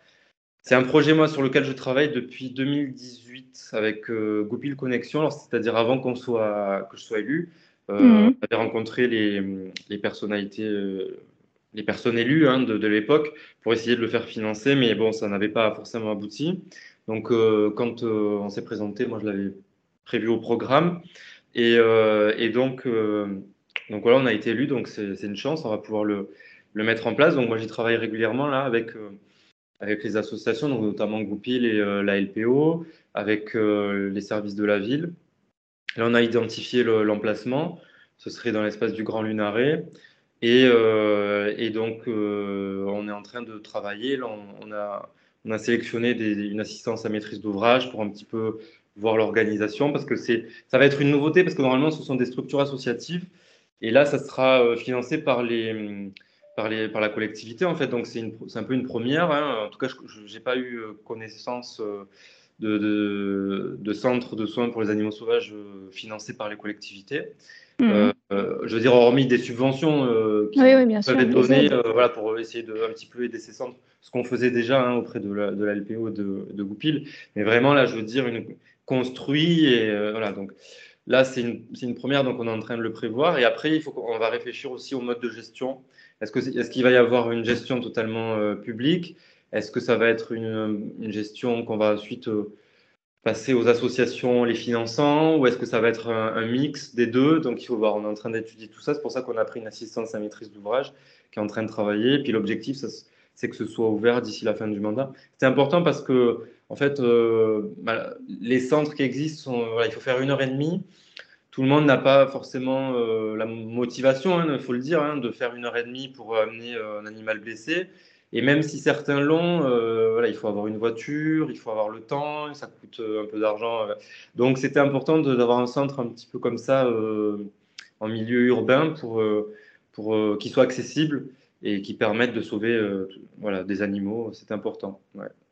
c'est un projet moi sur lequel je travaille depuis 2018 avec euh, Goupil Connexion, c'est-à-dire avant qu'on soit que je sois élu. Euh. On avait rencontré les, les personnalités, euh, les personnes élues hein, de, de l'époque pour essayer de le faire financer, mais bon, ça n'avait pas forcément abouti. Donc, euh, quand euh, on s'est présenté, moi, je l'avais prévu au programme. Et, euh, donc, voilà, on a été élu, donc c'est une chance, on va pouvoir le, mettre en place. Donc, moi, j'y travaille régulièrement là avec, les associations, donc, notamment Goupil et la LPO, avec les services de la ville. Là, on a identifié l'emplacement. Ce serait dans l'espace du Grand Lunaret. Et, donc, on est en train de travailler. Là, on a on a sélectionné une assistance à maîtrise d'ouvrage pour un petit peu voir l'organisation parce que ça va être une nouveauté parce que normalement ce sont des structures associatives et là ça sera euh, financé par les par, les, par la collectivité en fait donc c'est, un peu une première hein. en tout cas je n'ai pas eu euh, connaissance euh, de, de, de, centres de soins pour les animaux sauvages financés par les collectivités mmh. Je veux dire hormis des subventions qui peuvent être données voilà, pour essayer de un petit peu aider ces centres ce qu'on faisait déjà hein, auprès de la, de LPO de, de, Goupil. Mais vraiment, là, je veux dire, une, construit. Et euh, voilà, donc là, c'est une, une, première, donc on est en train de le prévoir. Et après, il faut qu'on va réfléchir aussi au mode de gestion. Est-ce qu'il est, va y avoir une gestion totalement euh, publique? Est-ce que ça va être une, une gestion qu'on va ensuite euh, passer aux associations les finançant Ou est-ce que ça va être un, mix des deux? Donc il faut voir, on est en train d'étudier tout ça. C'est pour ça qu'on a pris une assistance à maîtrise d'ouvrage qui est en train de travailler. Et puis l'objectif, c'est que ce soit ouvert d'ici la fin du mandat. C'est important parce que, en fait, euh, bah, les centres qui existent, il faut faire une heure et demie. Tout le monde n'a pas forcément euh, la motivation, il hein, faut le dire, hein, de faire une heure et demie pour amener euh, un animal blessé. Et même si certains l'ont, voilà, il faut avoir une voiture, il faut avoir le temps, ça coûte un peu d'argent. Donc c'était important d'avoir un centre un petit peu comme ça en milieu urbain pour, pour qu'il soit accessible et qui permettent de sauver euh, voilà, des animaux. C'est important.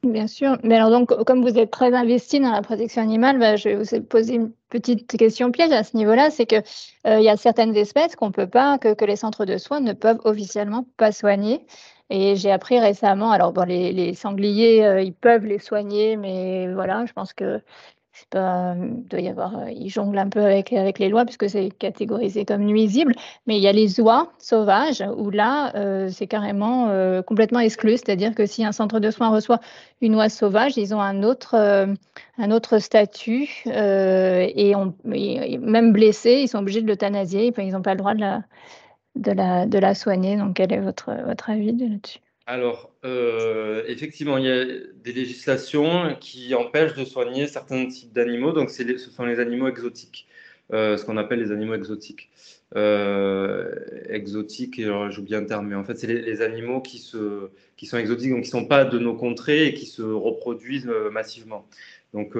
Bien sûr. Mais alors, donc, comme vous êtes très investi dans la protection animale, bah, je vais vous poser une petite question piège à ce niveau-là. C'est euh, il y a certaines espèces qu'on peut pas, que, que, les centres de soins ne peuvent officiellement pas soigner. Et j'ai appris récemment, alors bon, les, sangliers, euh, ils peuvent les soigner, mais voilà, je pense que c'est pas, il doit y avoir, ils jonglent un peu avec, avec les lois puisque c'est catégorisé comme nuisible. Mais il y a les oies sauvages où là, c'est carrément complètement exclu. C'est-à-dire que si un centre de soins reçoit une oie sauvage, ils ont un autre, un autre statut et, on, même blessés, ils sont obligés de l'euthanasier. Ils n'ont pas le droit de la, de la, de la soigner. Donc, quel est votre, votre avis là-dessus? Alors, euh, effectivement, il y a des législations qui empêchent de soigner certains types d'animaux. Donc, ce sont les animaux exotiques, euh, ce qu'on appelle les animaux exotiques. Euh, exotiques, j'oublie un terme, mais en fait, c'est les, animaux qui, se, qui sont exotiques, donc qui ne sont pas de nos contrées et qui se reproduisent massivement. Donc,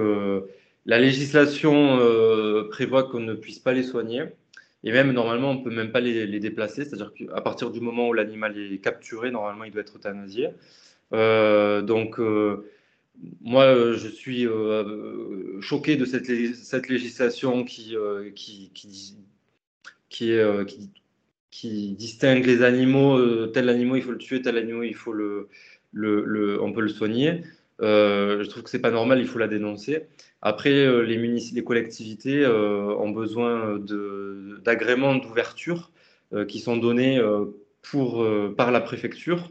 la législation prévoit qu'on ne puisse pas les soigner. Et même, normalement, on ne peut même pas les, déplacer. C'est-à-dire qu'à partir du moment où l'animal est capturé, normalement, il doit être euthanasié. Euh, donc, euh, moi, je suis euh, choqué de cette, législation qui, distingue les animaux. tel animal, il faut le tuer, tel animal, il faut le on peut le soigner. Je trouve que c'est pas normal, il faut la dénoncer. Après, euh, les, collectivités euh, ont besoin d'agréments d'ouverture euh, qui sont donnés par la préfecture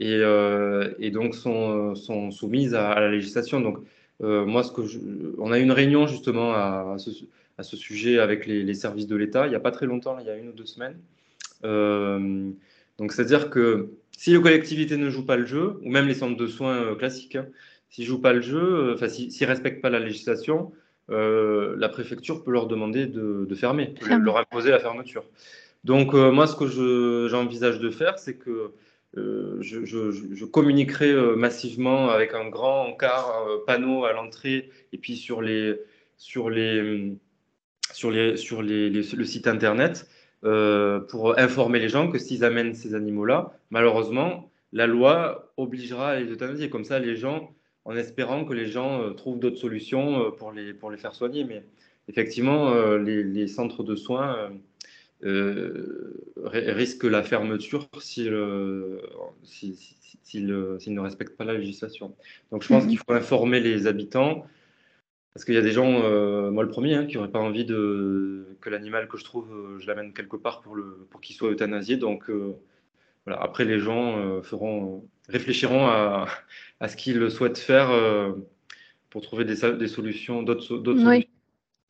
et, donc sont, soumises à, la législation. Donc, moi, on a eu une réunion justement à, ce, sujet avec les, services de l'État il n'y a pas très longtemps, il y a une ou deux semaines. donc, c'est-à-dire que si les collectivités ne jouent pas le jeu, ou même les centres de soins classiques, s'ils jouent pas le jeu, euh, enfin s'ils ne respectent pas la législation, euh, la préfecture peut leur demander de, fermer, leur imposer la fermeture. Donc euh, moi, ce que j'envisage de faire, c'est que je, communiquerai massivement avec un grand encart, panneau à l'entrée et puis sur les sur les sur les sur les, le site internet pour informer les gens que s'ils amènent ces animaux-là, malheureusement, la loi obligera à les euthanasier. Comme ça, les gens en espérant que les gens trouvent d'autres solutions pour les, pour les faire soigner. Mais effectivement, les, centres de soins risquent la fermeture s'ils ne respectent pas la législation. Donc je pense mmh qu'il faut informer les habitants parce qu'il y a des gens, euh, moi le premier, hein, qui n'auraient pas envie de, que l'animal que je trouve, euh, je l'amène quelque part pour, le, pour qu'il soit euthanasié. Donc euh, voilà. après, les gens feront, réfléchiront à, à ce qu'ils souhaitent faire pour trouver des, des solutions, d'autres oui.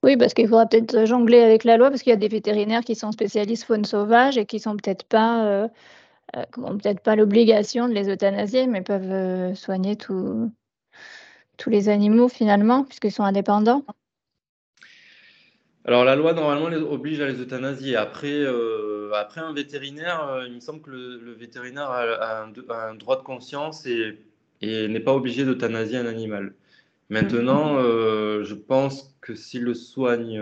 Oui, parce qu'il faudra peut-être jongler avec la loi, parce qu'il y a des vétérinaires qui sont spécialistes faune sauvage et qui sont peut-être pas, n'ont peut-être pas l'obligation de les euthanasier, mais peuvent soigner tout, tous les animaux finalement, puisqu'ils sont indépendants alors la loi normalement les oblige à les euthanasier. Après, euh, après un vétérinaire, euh, il me semble que le, vétérinaire a, un, droit de conscience et, n'est pas obligé d'euthanasier un animal. Maintenant, mm. euh, je pense que s'il le soigne,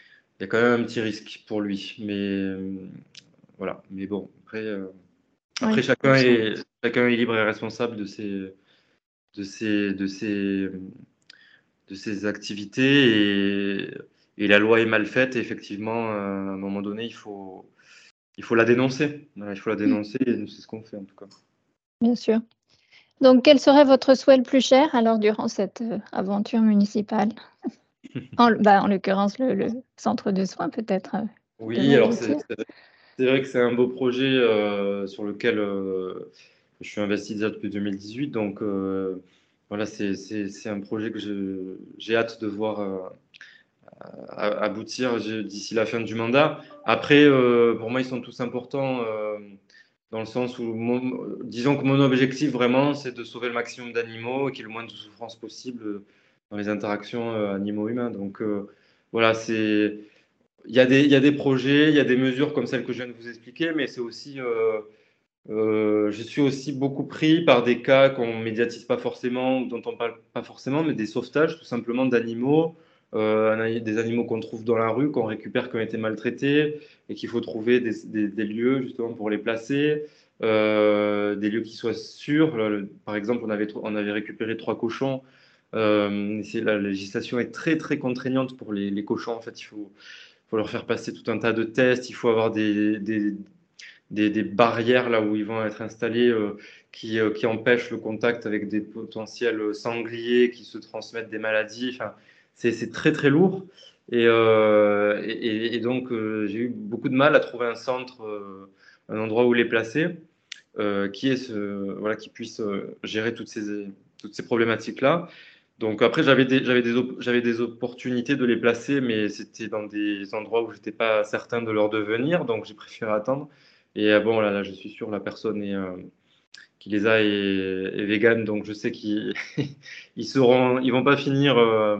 il y a quand même un petit risque pour lui. Mais voilà. Mais bon, après, après chacun, est, chacun est libre et responsable de ses, de ces, de ces activités et, et, la loi est mal faite. Et effectivement, à un moment donné, il faut, il faut la dénoncer. il faut la dénoncer et c'est ce qu'on fait en tout cas. Bien sûr. Donc, quel serait votre souhait le plus cher alors durant cette euh, aventure municipale? En, bah, en l'occurrence, le, centre de soins peut-être. Euh, oui, alors c'est vrai que c'est un beau projet euh, sur lequel je suis investi déjà depuis 2018, donc euh, voilà, c'est un projet que j'ai hâte de voir euh, aboutir d'ici la fin du mandat. Après, euh, pour moi, ils sont tous importants dans le sens où, disons que mon objectif vraiment, c'est de sauver le maximum d'animaux et qu'il y ait le moins de souffrance possible dans les interactions animaux-humains. Donc voilà, c'est il y, a des, il y a des projets, il y a des mesures comme celles que je viens de vous expliquer, mais c'est aussi euh, je suis aussi beaucoup pris par des cas qu'on médiatise pas forcément, dont on parle pas forcément, mais des sauvetages tout simplement d'animaux, euh, des animaux qu'on trouve dans la rue, qu'on récupère, qui ont été maltraités, et qu'il faut trouver des, lieux justement pour les placer, euh, des lieux qui soient sûrs. par exemple, on avait, on avait récupéré trois cochons. la législation est très très contraignante pour les, cochons. En fait, il faut, faut, leur faire passer tout un tas de tests. Il faut avoir des, barrières là où ils vont être installés euh, qui, euh, qui, empêchent le contact avec des potentiels sangliers qui se transmettent des maladies. Enfin, c'est très très lourd. Et, euh, donc j'ai eu beaucoup de mal à trouver un centre, un endroit où les placer, qui, est voilà, qui puisse gérer toutes ces, toutes ces problématiques-là. Donc après, j'avais des, des, des, opportunités de les placer, mais c'était dans des endroits où je n'étais pas certain de leur devenir, donc j'ai préféré attendre. Et euh, bon, là, là, je suis sûr, la personne euh, qui les a est, végane, donc je sais qu'ils ils seront, ils vont pas finir euh,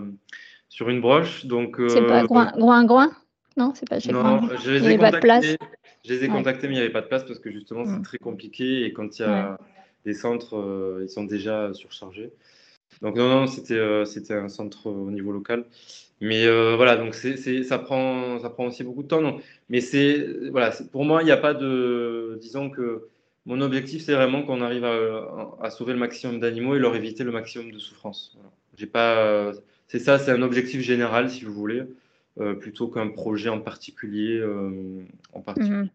sur une broche. Donc, c'est pas Groin Groin Non, c'est pas chez Non, je les ai contactés. Je les ai contactés, mais il n'y avait pas de place parce que justement, c'est mm. très compliqué et quand il y a des centres, ils sont déjà surchargés. Donc non, non, c'était c'était un centre au niveau local. Mais euh, voilà, donc ça, prend, ça prend aussi beaucoup de temps. Non. Mais c'est, voilà, pour moi, il n'y a pas de. Disons que mon objectif, c'est vraiment qu'on arrive à, à, sauver le maximum d'animaux et leur éviter le maximum de souffrance. J'ai pas, c'est ça, c'est un objectif général, si vous voulez, euh, plutôt qu'un projet en particulier. Euh, en particulier. Mhm.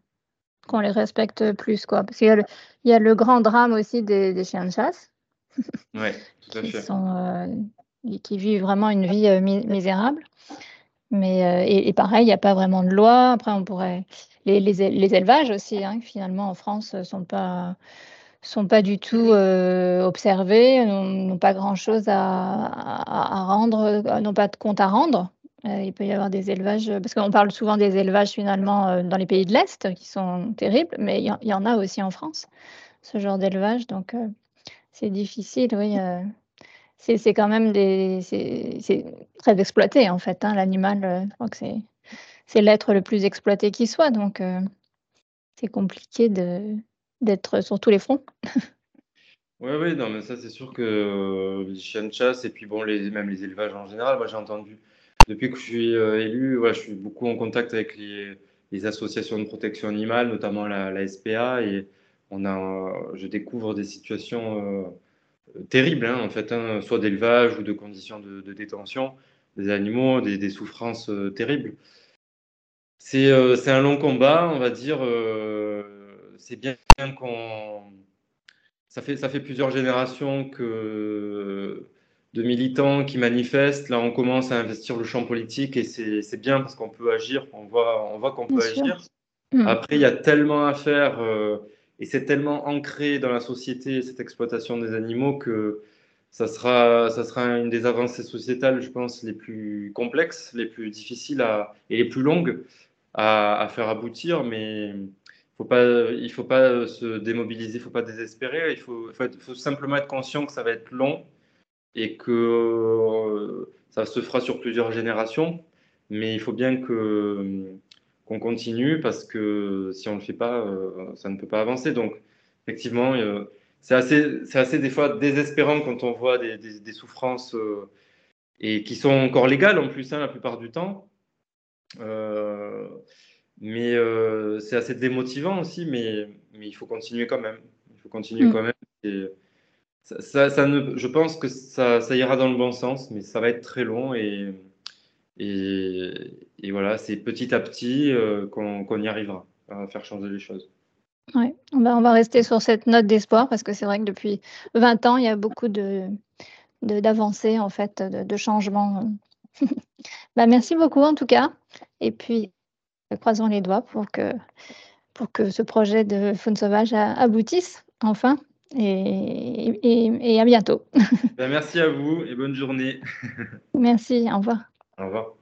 Qu'on les respecte plus, quoi. Parce qu'il y a le, il y a le grand drame aussi des, des chiens de chasse. Oui, tout à fait. Sont, qui vivent vraiment une vie euh, misérable. Mais, euh, et, pareil, il n'y a pas vraiment de loi. Après, on pourrait. Les, les, élevages aussi, hein, finalement, en France, ne sont pas, sont pas du tout euh, observés, n'ont pas grand-chose à, à, rendre, n'ont pas de compte à rendre. il peut y avoir des élevages, parce qu'on parle souvent des élevages finalement dans les pays de l'Est qui sont terribles, mais il y, en a aussi en France, ce genre d'élevage. Donc, c'est difficile, oui c'est quand même des, c'est très exploité en fait. Hein, L'animal, euh, je crois que c'est l'être le plus exploité qui soit, donc euh, c'est compliqué d'être sur tous les fronts. Oui, oui, non, mais ça c'est sûr que euh, les chiens de chasse et puis bon, les, même les élevages en général, moi j'ai entendu, depuis que je suis élu, je suis beaucoup en contact avec les, les, associations de protection animale, notamment la, la SPA, et on a, je découvre des situations terribles, hein, en fait, hein, soit d'élevage ou de conditions de, détention des animaux, des, souffrances terribles. C'est un long combat, on va dire. c'est bien qu'on. Ça fait, ça fait plusieurs générations que de militants qui manifestent. Là, on commence à investir le champ politique et c'est bien parce qu'on peut agir. On voit, on voit qu'on peut agir. Hmm. Après, il y a tellement à faire euh, et c'est tellement ancré dans la société, cette exploitation des animaux, que ça sera, ça sera une des avancées sociétales, je pense, les plus complexes, les plus difficiles à, et les plus longues à, faire aboutir. Mais faut pas, il ne faut pas se démobiliser, il ne faut pas désespérer. Il faut, il faut simplement être conscient que ça va être long et que euh, ça se fera sur plusieurs générations. Mais il faut bien que qu'on continue parce que si on ne le fait pas, euh, ça ne peut pas avancer. Donc, effectivement, euh, c'est assez, c'est assez des fois désespérant quand on voit des, des, souffrances et qui sont encore légales en plus, hein, la plupart du temps. mais c'est assez démotivant aussi, mais, mais il faut continuer quand même. Il faut continuer mm. quand même. Et, ça, ça, ne, je pense que ça, ça, ira dans le bon sens, mais ça va être très long et, et, et voilà, c'est petit à petit euh, qu'on y arrivera à faire changer les choses. Ouais, on va, on va rester sur cette note d'espoir parce que c'est vrai que depuis 20 ans, il y a beaucoup de d'avancées en fait, de, de changements. bah, merci beaucoup en tout cas. Et puis, croisons les doigts pour que, pour que ce projet de faune sauvage aboutisse enfin et, à bientôt. Ben, merci à vous et bonne journée. merci, au revoir. Au revoir.